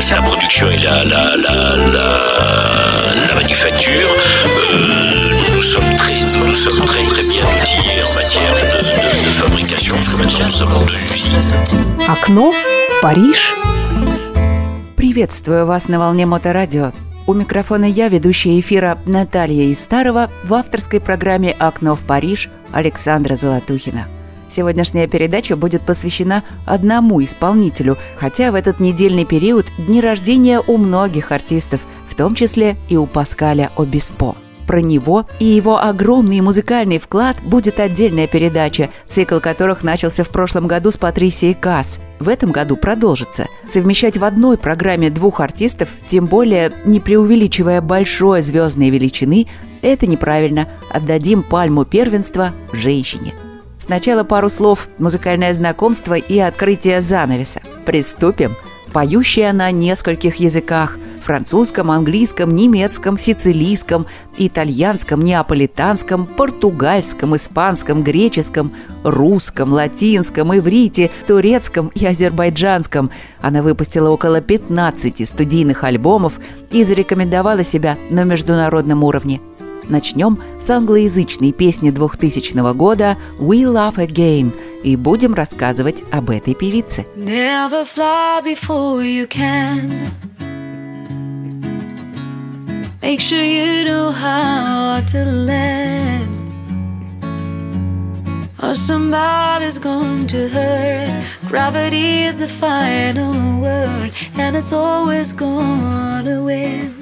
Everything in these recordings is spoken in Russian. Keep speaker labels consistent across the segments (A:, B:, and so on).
A: c'est la production et la, la, la, la, manufacture. Euh, nous sommes très, nous sommes très très bien outillés en matière de, de, de fabrication, parce que maintenant nous avons deux usines.
B: Окно Париж. Приветствую вас на волне Моторадио. У микрофона я, ведущая эфира Наталья Истарова в авторской программе «Окно в Париж» Александра Золотухина. Сегодняшняя передача будет посвящена одному исполнителю, хотя в этот недельный период дни рождения у многих артистов, в том числе и у Паскаля Обеспо. Про него и его огромный музыкальный вклад будет отдельная передача, цикл которых начался в прошлом году с Патрисией Касс. В этом году продолжится. Совмещать в одной программе двух артистов, тем более не преувеличивая большой звездной величины, это неправильно. Отдадим пальму первенства женщине. Сначала пару слов, музыкальное знакомство и открытие занавеса. Приступим. Поющая на нескольких языках – французском, английском, немецком, сицилийском, итальянском, неаполитанском, португальском, испанском, греческом, русском, латинском, иврите, турецком и азербайджанском. Она выпустила около 15 студийных альбомов и зарекомендовала себя на международном уровне – Начнем с англоязычной песни 2000 года «We Love Again» и будем рассказывать об этой певице. Never fly before you can. Make sure you know how to land. Or somebody's going to hurt. Gravity is the final word, and it's always gonna win.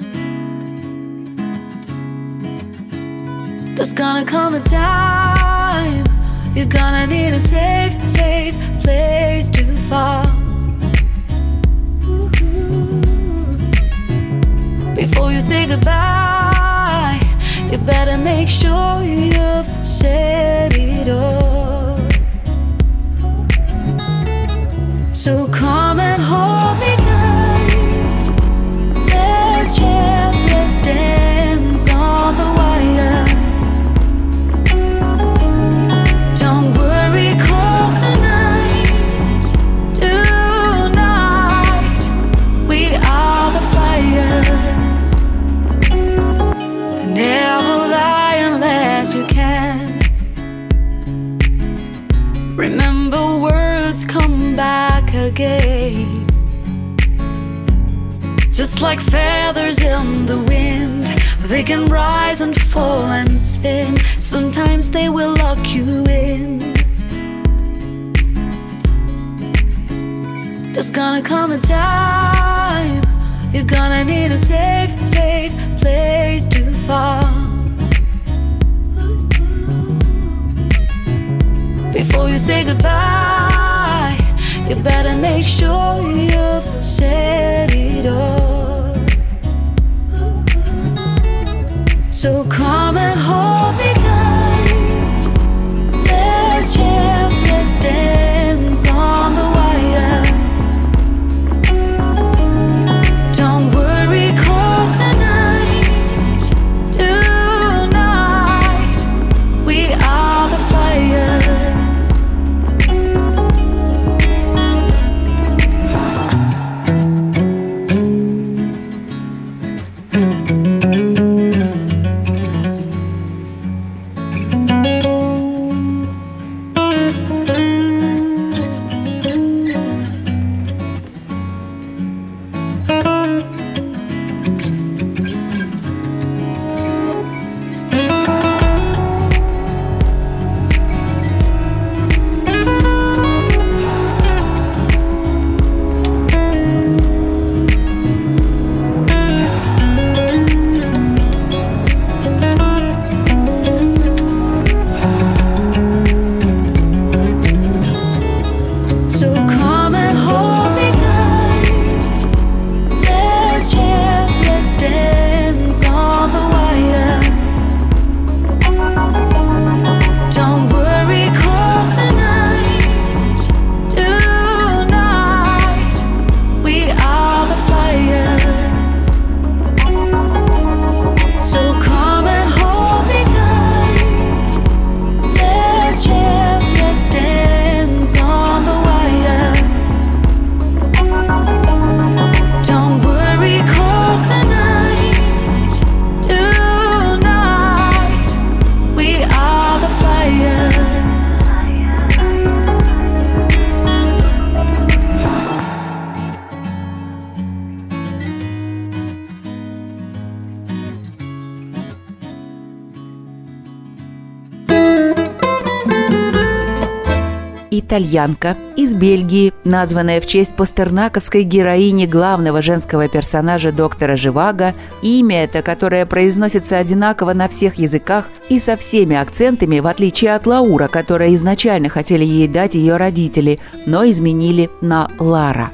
B: There's gonna come a time you're gonna need a safe, safe place to fall. Before you say goodbye, you better make sure you've said it all. So come and hold me So come
C: итальянка из Бельгии, названная в честь пастернаковской героини главного женского персонажа доктора Живаго. Имя это, которое произносится одинаково на всех языках и со всеми акцентами, в отличие от Лаура, которое изначально хотели ей дать ее родители, но изменили на Лара.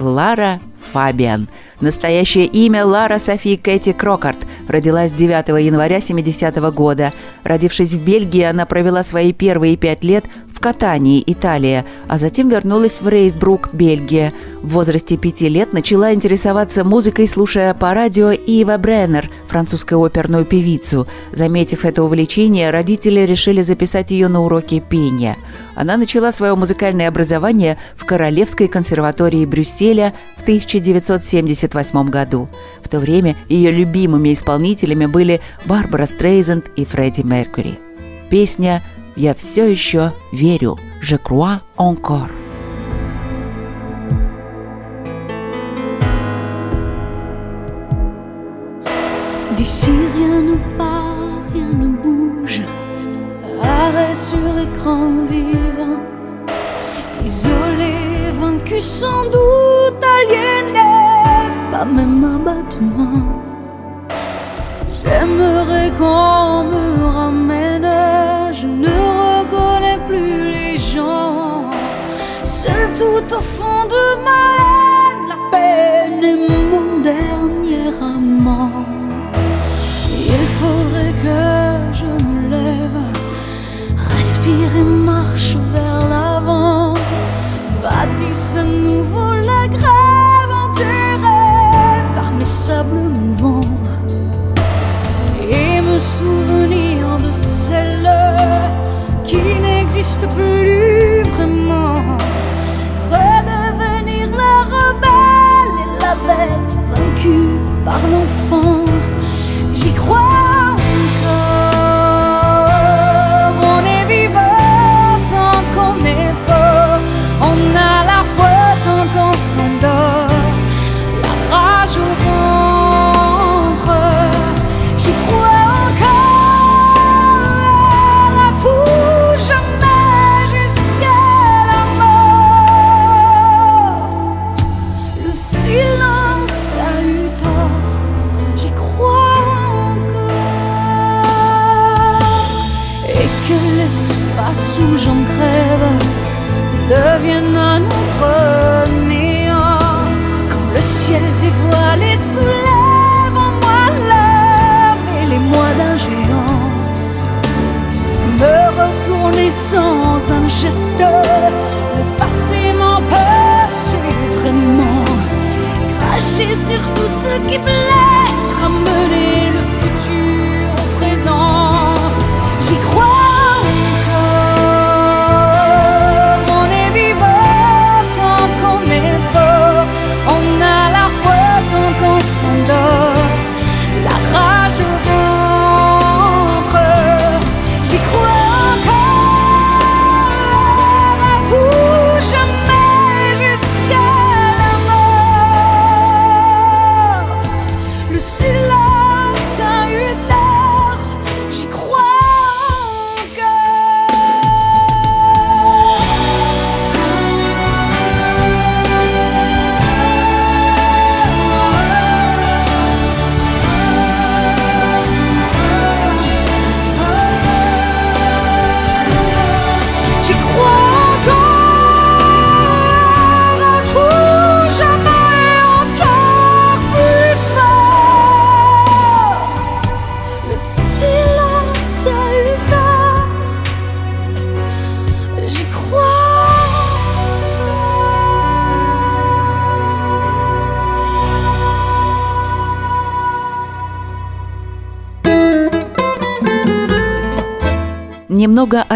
C: Лара Фабиан – Настоящее имя Лара Софи Кэти Крокарт. Родилась 9 января 70 -го года. Родившись в Бельгии, она провела свои первые пять лет в Катании, Италия, а затем вернулась в Рейсбрук, Бельгия. В возрасте пяти лет начала интересоваться музыкой, слушая по радио Ива Бреннер, французскую оперную певицу. Заметив это увлечение, родители решили записать ее на уроки пения. Она начала свое музыкальное образование в Королевской консерватории Брюсселя в 1978 году. В то время ее любимыми исполнителями были Барбара Стрейзенд и Фредди Меркьюри. Песня «Я все еще верю» «Je crois encore».
B: D'ici rien ne parle, rien ne bouge. Arrêt sur écran vivant. Isolé, vaincu sans doute, aliéné, même un battement. J'aimerais qu'on n'existe plus vraiment. Redevenir la rebelle et la bête vaincue par l'enfant.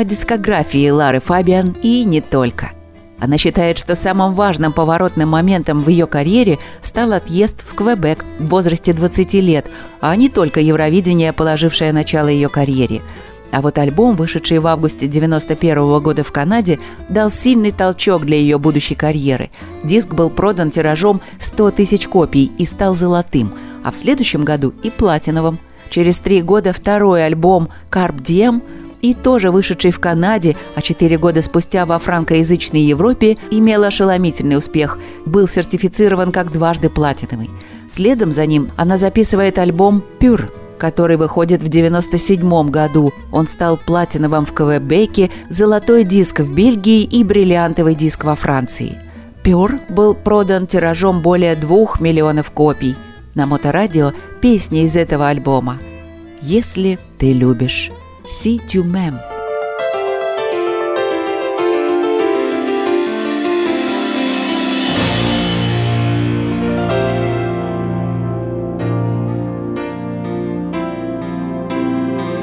C: О дискографии Лары Фабиан и не только. Она считает, что самым важным поворотным моментом в ее карьере стал отъезд в Квебек в возрасте 20 лет, а не только Евровидение, положившее начало ее карьере. А вот альбом, вышедший в августе 91 года в Канаде, дал сильный толчок для ее будущей карьеры. Диск был продан тиражом 100 тысяч копий и стал золотым, а в следующем году и платиновым. Через три года второй альбом «Карп Дием» и тоже вышедший в Канаде, а четыре года спустя во франкоязычной Европе, имел ошеломительный успех, был сертифицирован как дважды платиновый. Следом за ним она записывает альбом «Пюр», который выходит в 1997 году. Он стал платиновым в Квебеке, золотой диск в Бельгии и бриллиантовый диск во Франции. «Пюр» был продан тиражом более двух миллионов копий. На моторадио песни из этого альбома «Если ты любишь». Si tu m'aimes.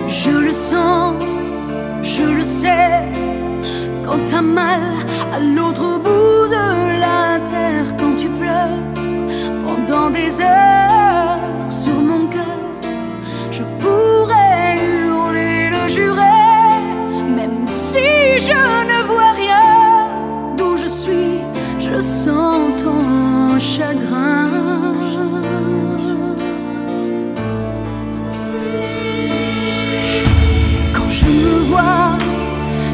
B: Je le sens, je le sais, quand t'as mal à l'autre bout de la terre, quand tu pleures pendant des heures chagrin. Quand je me vois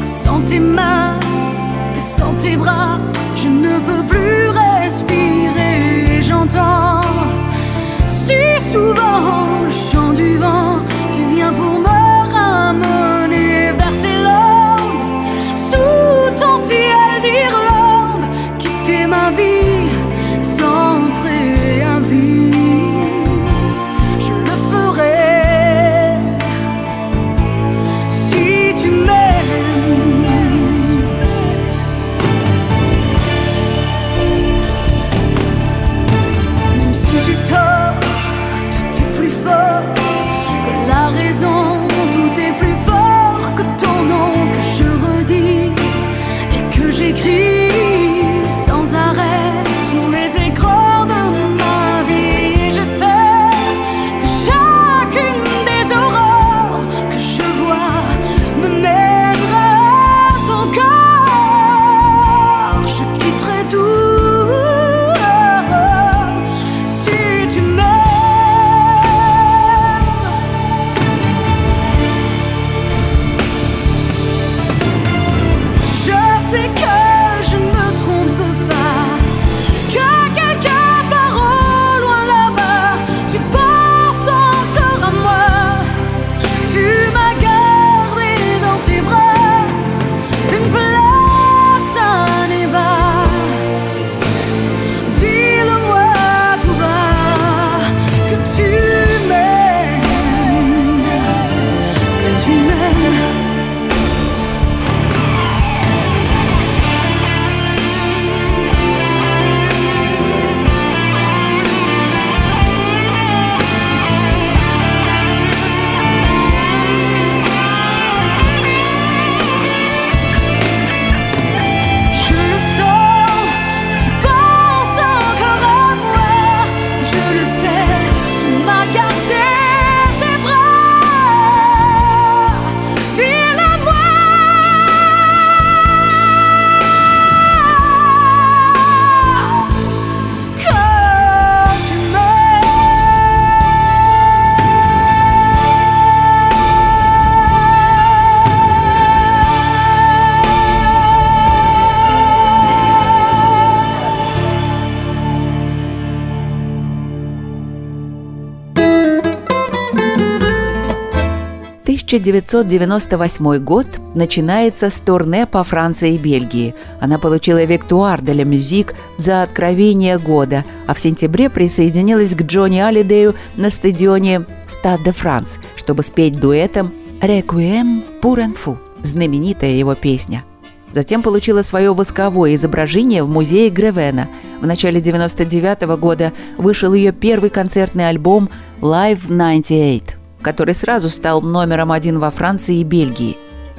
B: sans tes mains, sans tes bras, je ne peux plus respirer. J'entends si souvent
C: 1998 год начинается с турне по Франции и Бельгии. Она получила «Виктуар де ля Мюзик» за «Откровение года», а в сентябре присоединилась к Джонни Алидею на стадионе «Стад де Франс», чтобы спеть дуэтом «Рекуэм пур фу» – знаменитая его песня. Затем получила свое восковое изображение в музее Гревена. В начале 99 года вышел ее первый концертный альбом «Live 98», который сразу стал номером один во Франции и Бельгии.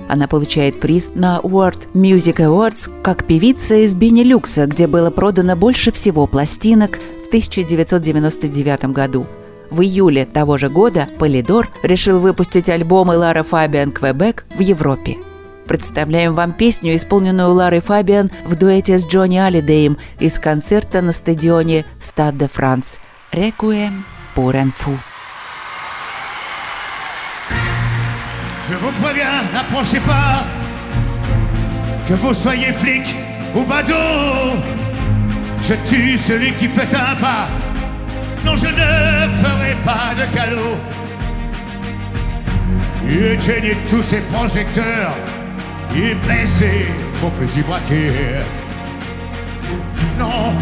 C: Она получает приз на World Music Awards как певица из Бенилюкса, где было продано больше всего пластинок в 1999 году. В июле того же года Полидор решил выпустить альбомы Лара Фабиан Квебек в Европе. Представляем вам песню, исполненную Ларой Фабиан в дуэте с Джонни Алидеем из концерта на стадионе Стад де Франс «Рекуэм pour un fou».
D: Je vous préviens, n'approchez pas. Que vous soyez flic ou badaud, je tue celui qui fait un pas. Non, je ne ferai pas de calot. Éteignez tous ces projecteurs et baissez vos fusils braqués. Non,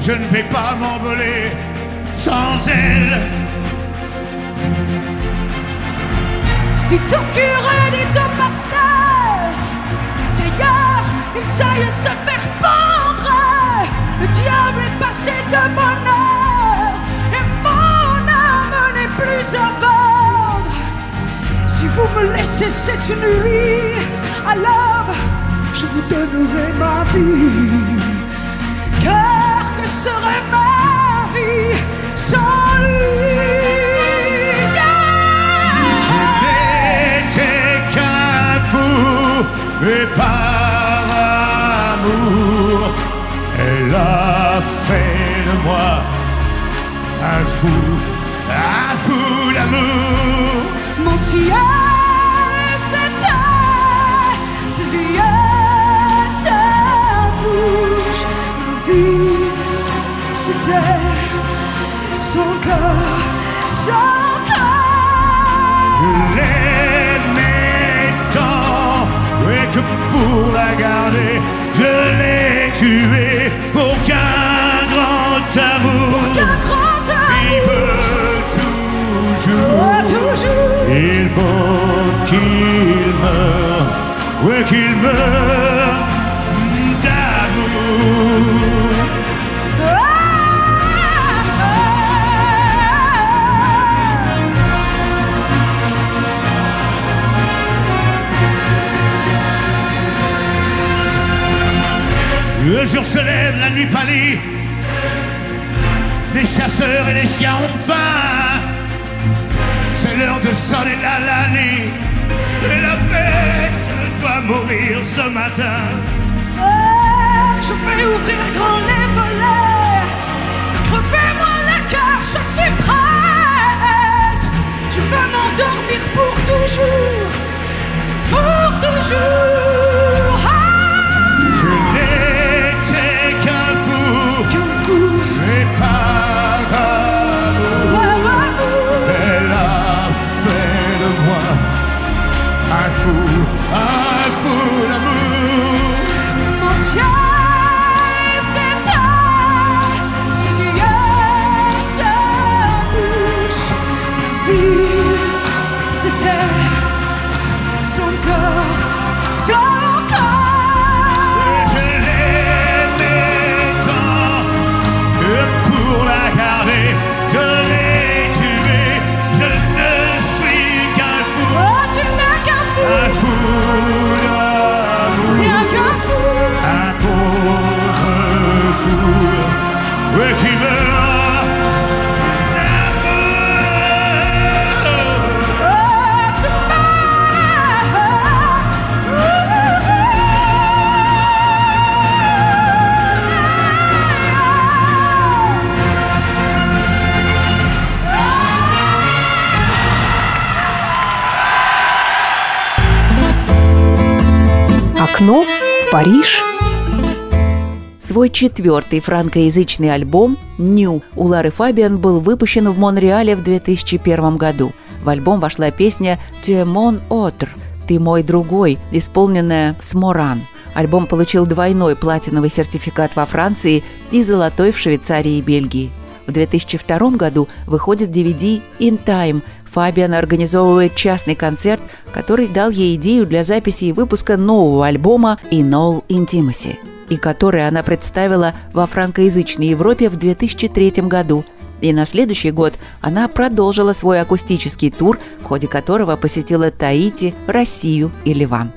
D: je ne vais pas m'envoler sans elle.
B: Dites au curé, dites au pasteur D'ailleurs, ils aillent se faire pendre. Le diable est passé de bonheur Et mon âme n'est plus à vendre. Si vous me laissez cette nuit. Alors, je vous donnerai ma vie. Car que serait ma vie sans
D: et par amour, elle a fait de moi un fou, un fou d'amour.
B: Mon ciel c'était ses yeux, sa bouche, ma vie c'était son corps, son
D: et que pour la garder, je l'ai tuée pour qu'un grand amour
B: Qu'un grand
D: vive
B: amour,
D: toujours.
B: toujours.
D: Il faut qu'il meure, oui qu'il meure jour se lève, la nuit pâlit. Les chasseurs et les chiens ont faim. C'est l'heure de sonner la lanie. Et la bête doit mourir ce matin.
B: Ouais, je vais ouvrir grand les volets. Crevez-moi le cœur, je suis prête. Je veux m'endormir pour toujours. Pour toujours.
C: Окно в Париж. Свой четвертый франкоязычный альбом «New» у Лары Фабиан был выпущен в Монреале в 2001 году. В альбом вошла песня «Tu mon autre» – «Ты мой другой», исполненная с Моран. Альбом получил двойной платиновый сертификат во Франции и золотой в Швейцарии и Бельгии. В 2002 году выходит DVD «In Time», Фабиан организовывает частный концерт, который дал ей идею для записи и выпуска нового альбома «In All Intimacy», и который она представила во франкоязычной Европе в 2003 году. И на следующий год она продолжила свой акустический тур, в ходе которого посетила Таити, Россию и Ливан.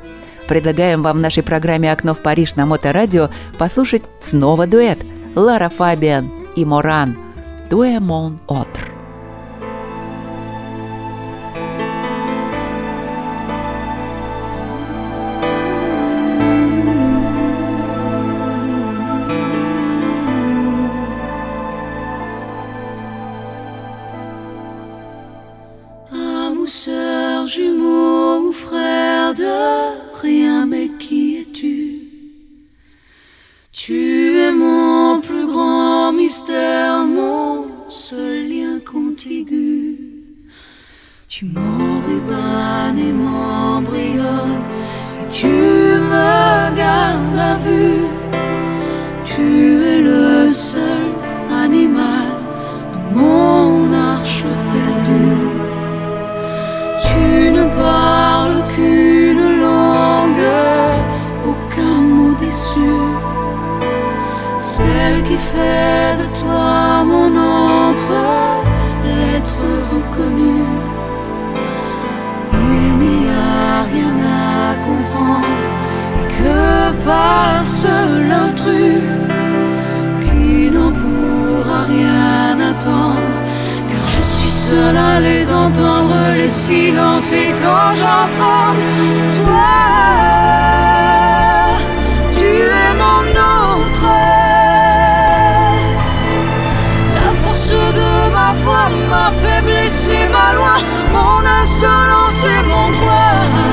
C: Предлагаем вам в нашей программе «Окно в Париж» на Моторадио послушать снова дуэт Лара Фабиан и Моран «Туэ мон отр».
B: Tu m'enrubanes et m'embryonnes, et tu me gardes à vue. Tu es le seul. Car je suis seul à les entendre, les silences et quand j'entends toi, tu es mon autre. La force de ma foi, ma faiblesse et ma loi, mon insolence et mon droit.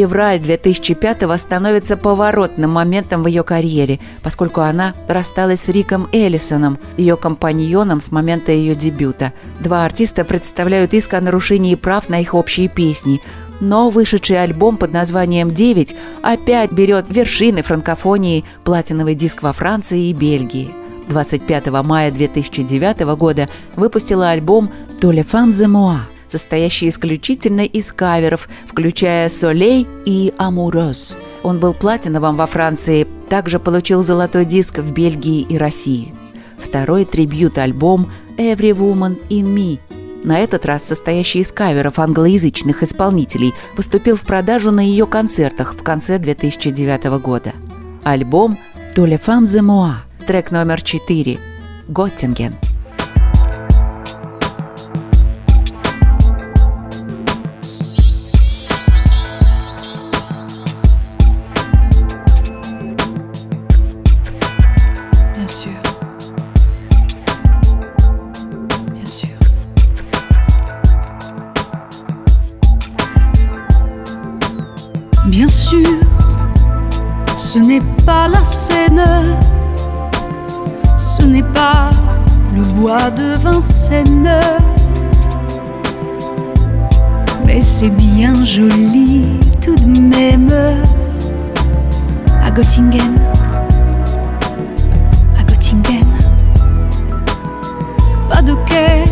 C: Февраль 2005-го становится поворотным моментом в ее карьере, поскольку она рассталась с Риком Эллисоном, ее компаньоном с момента ее дебюта. Два артиста представляют иск о нарушении прав на их общие песни. Но вышедший альбом под названием «9» опять берет вершины франкофонии, платиновый диск во Франции и Бельгии. 25 мая 2009 года выпустила альбом «To les femmes et moi», состоящий исключительно из каверов, включая «Солей» и «Амурос». Он был платиновым во Франции, также получил золотой диск в Бельгии и России. Второй трибьют-альбом «Every Woman in Me», на этот раз состоящий из каверов англоязычных исполнителей, поступил в продажу на ее концертах в конце 2009 года. Альбом «To les femmes et moi», трек номер 4 «Готтинген».
B: Bois de Vincennes, mais c'est bien joli tout de même. À Göttingen, à Göttingen, pas de quai,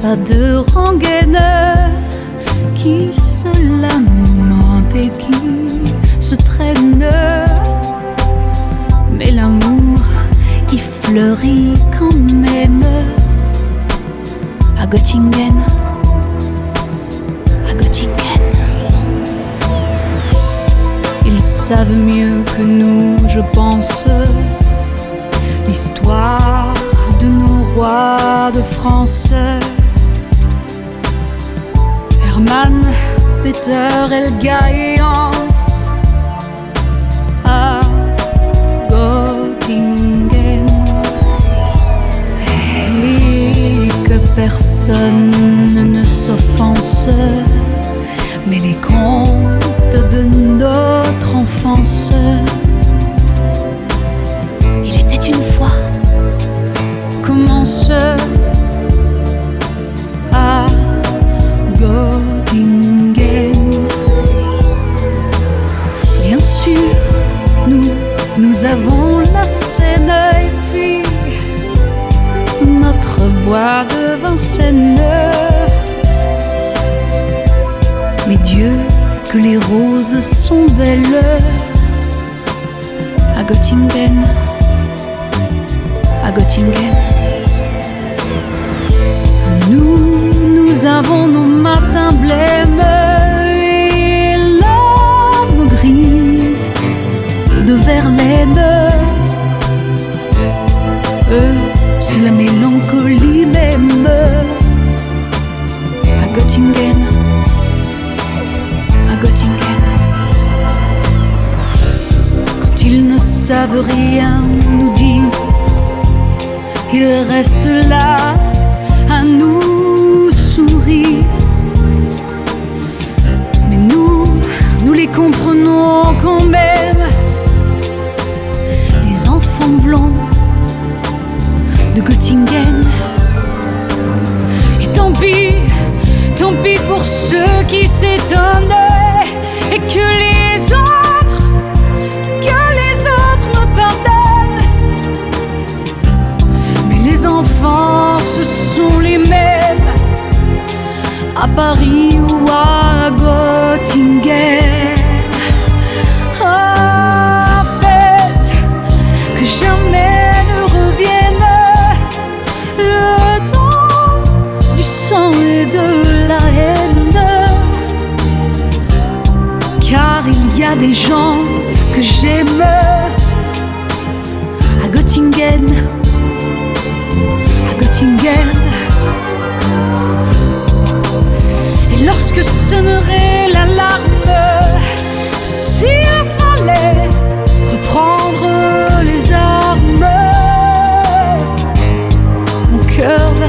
B: pas de rengaine qui se lamente et qui se traîne. Mais l'amour, quand même à Göttingen. À Göttingen. Ils savent mieux que nous, je pense, l'histoire de nos rois de France. Hermann, Peter, Elga et Hans. À Göttingen. Personne ne s'offense, mais les contes de notre enfance. 心间。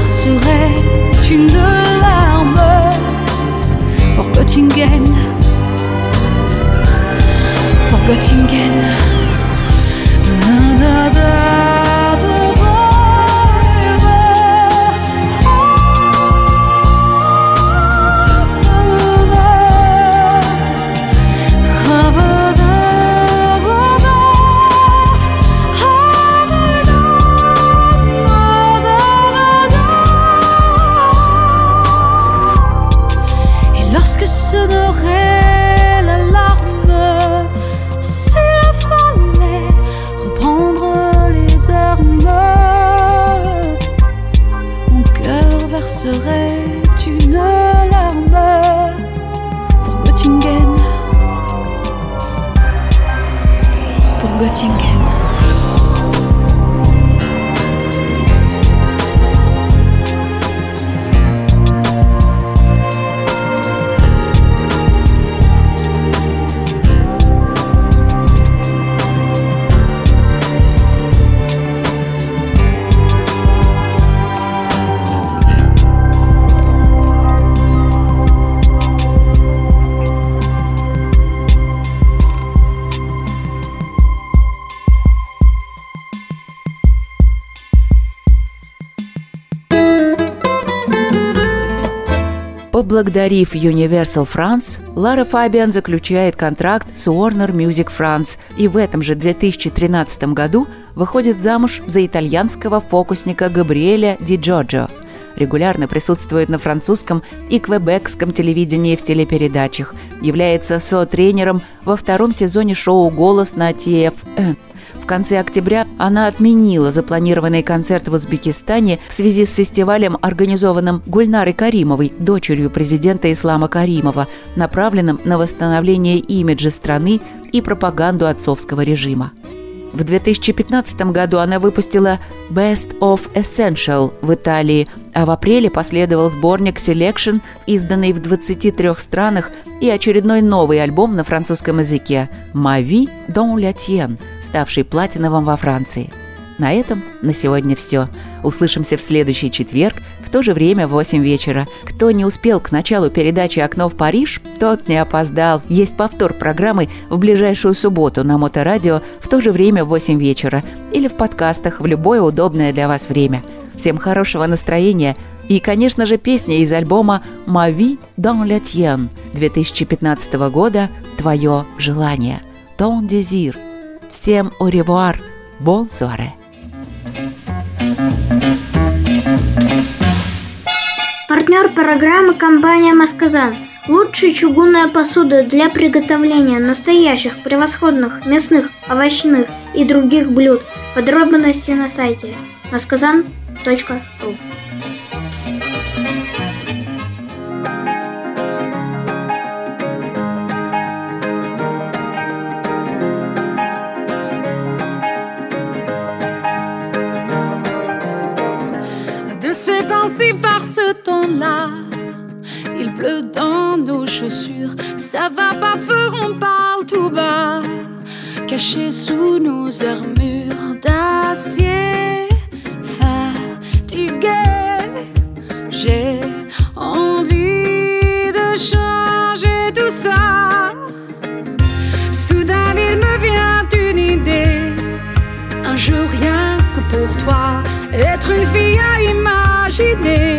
B: Cœur verserait une larme pour Göttingen, pour Göttingen.
C: Поблагодарив Universal France, Лара Фабиан заключает контракт с Warner Music France и в этом же 2013 году выходит замуж за итальянского фокусника Габриэля Ди Джорджо. Регулярно присутствует на французском и квебекском телевидении в телепередачах. Является со-тренером во втором сезоне шоу «Голос» на TFN. Конце октября она отменила запланированный концерт в Узбекистане в связи с фестивалем, организованным Гульнарой Каримовой, дочерью президента Ислама Каримова, направленным на восстановление имиджа страны и пропаганду отцовского режима. В 2015 году она выпустила Best of Essential в Италии, а в апреле последовал сборник Selection, изданный в 23 странах, и очередной новый альбом на французском языке «Ma vie dans la tienne», ставший платиновым во Франции. На этом на сегодня все. Услышимся в следующий четверг в то же время в 8 вечера. Кто не успел к началу передачи «Окно в Париж», тот не опоздал. Есть повтор программы в ближайшую субботу на Моторадио в то же время в 8 вечера или в подкастах в любое удобное для вас время. Всем хорошего настроения и, конечно же, песня из альбома «Ma vie dans la tienne» 2015 года «Твое желание» «Ton désir». Всем au revoir, bonne soirée.
E: Партнер программы компания «Масказан». Лучшая чугунная посуда для приготовления настоящих превосходных мясных, овощных и других блюд. Подробности на сайте masказан.ру
B: temps-ci par ce temps-là, il pleut dans nos chaussures. Ça va pas fort, on parle tout bas, caché sous nos armures d'acier. she did.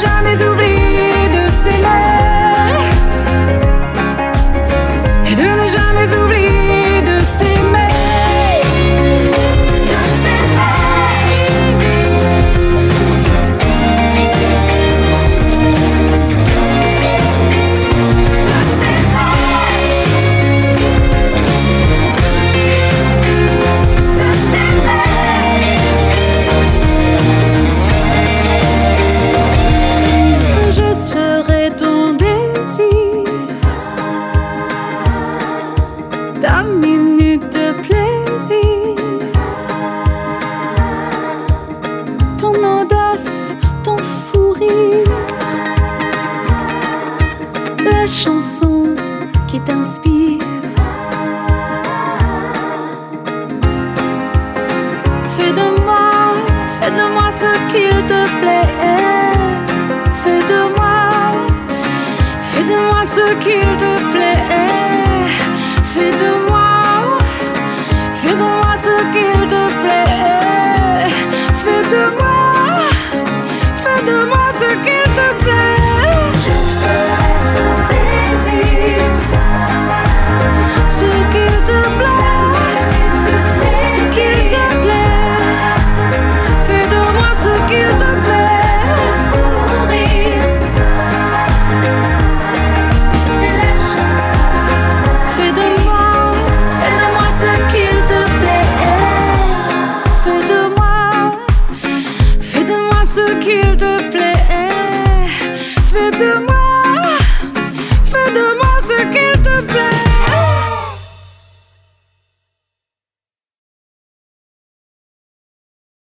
B: Jamais chanson qui t'inspire. Fais de moi, fais de moi ce qu'il te plaît. Fais de moi, fais de moi ce qu'il te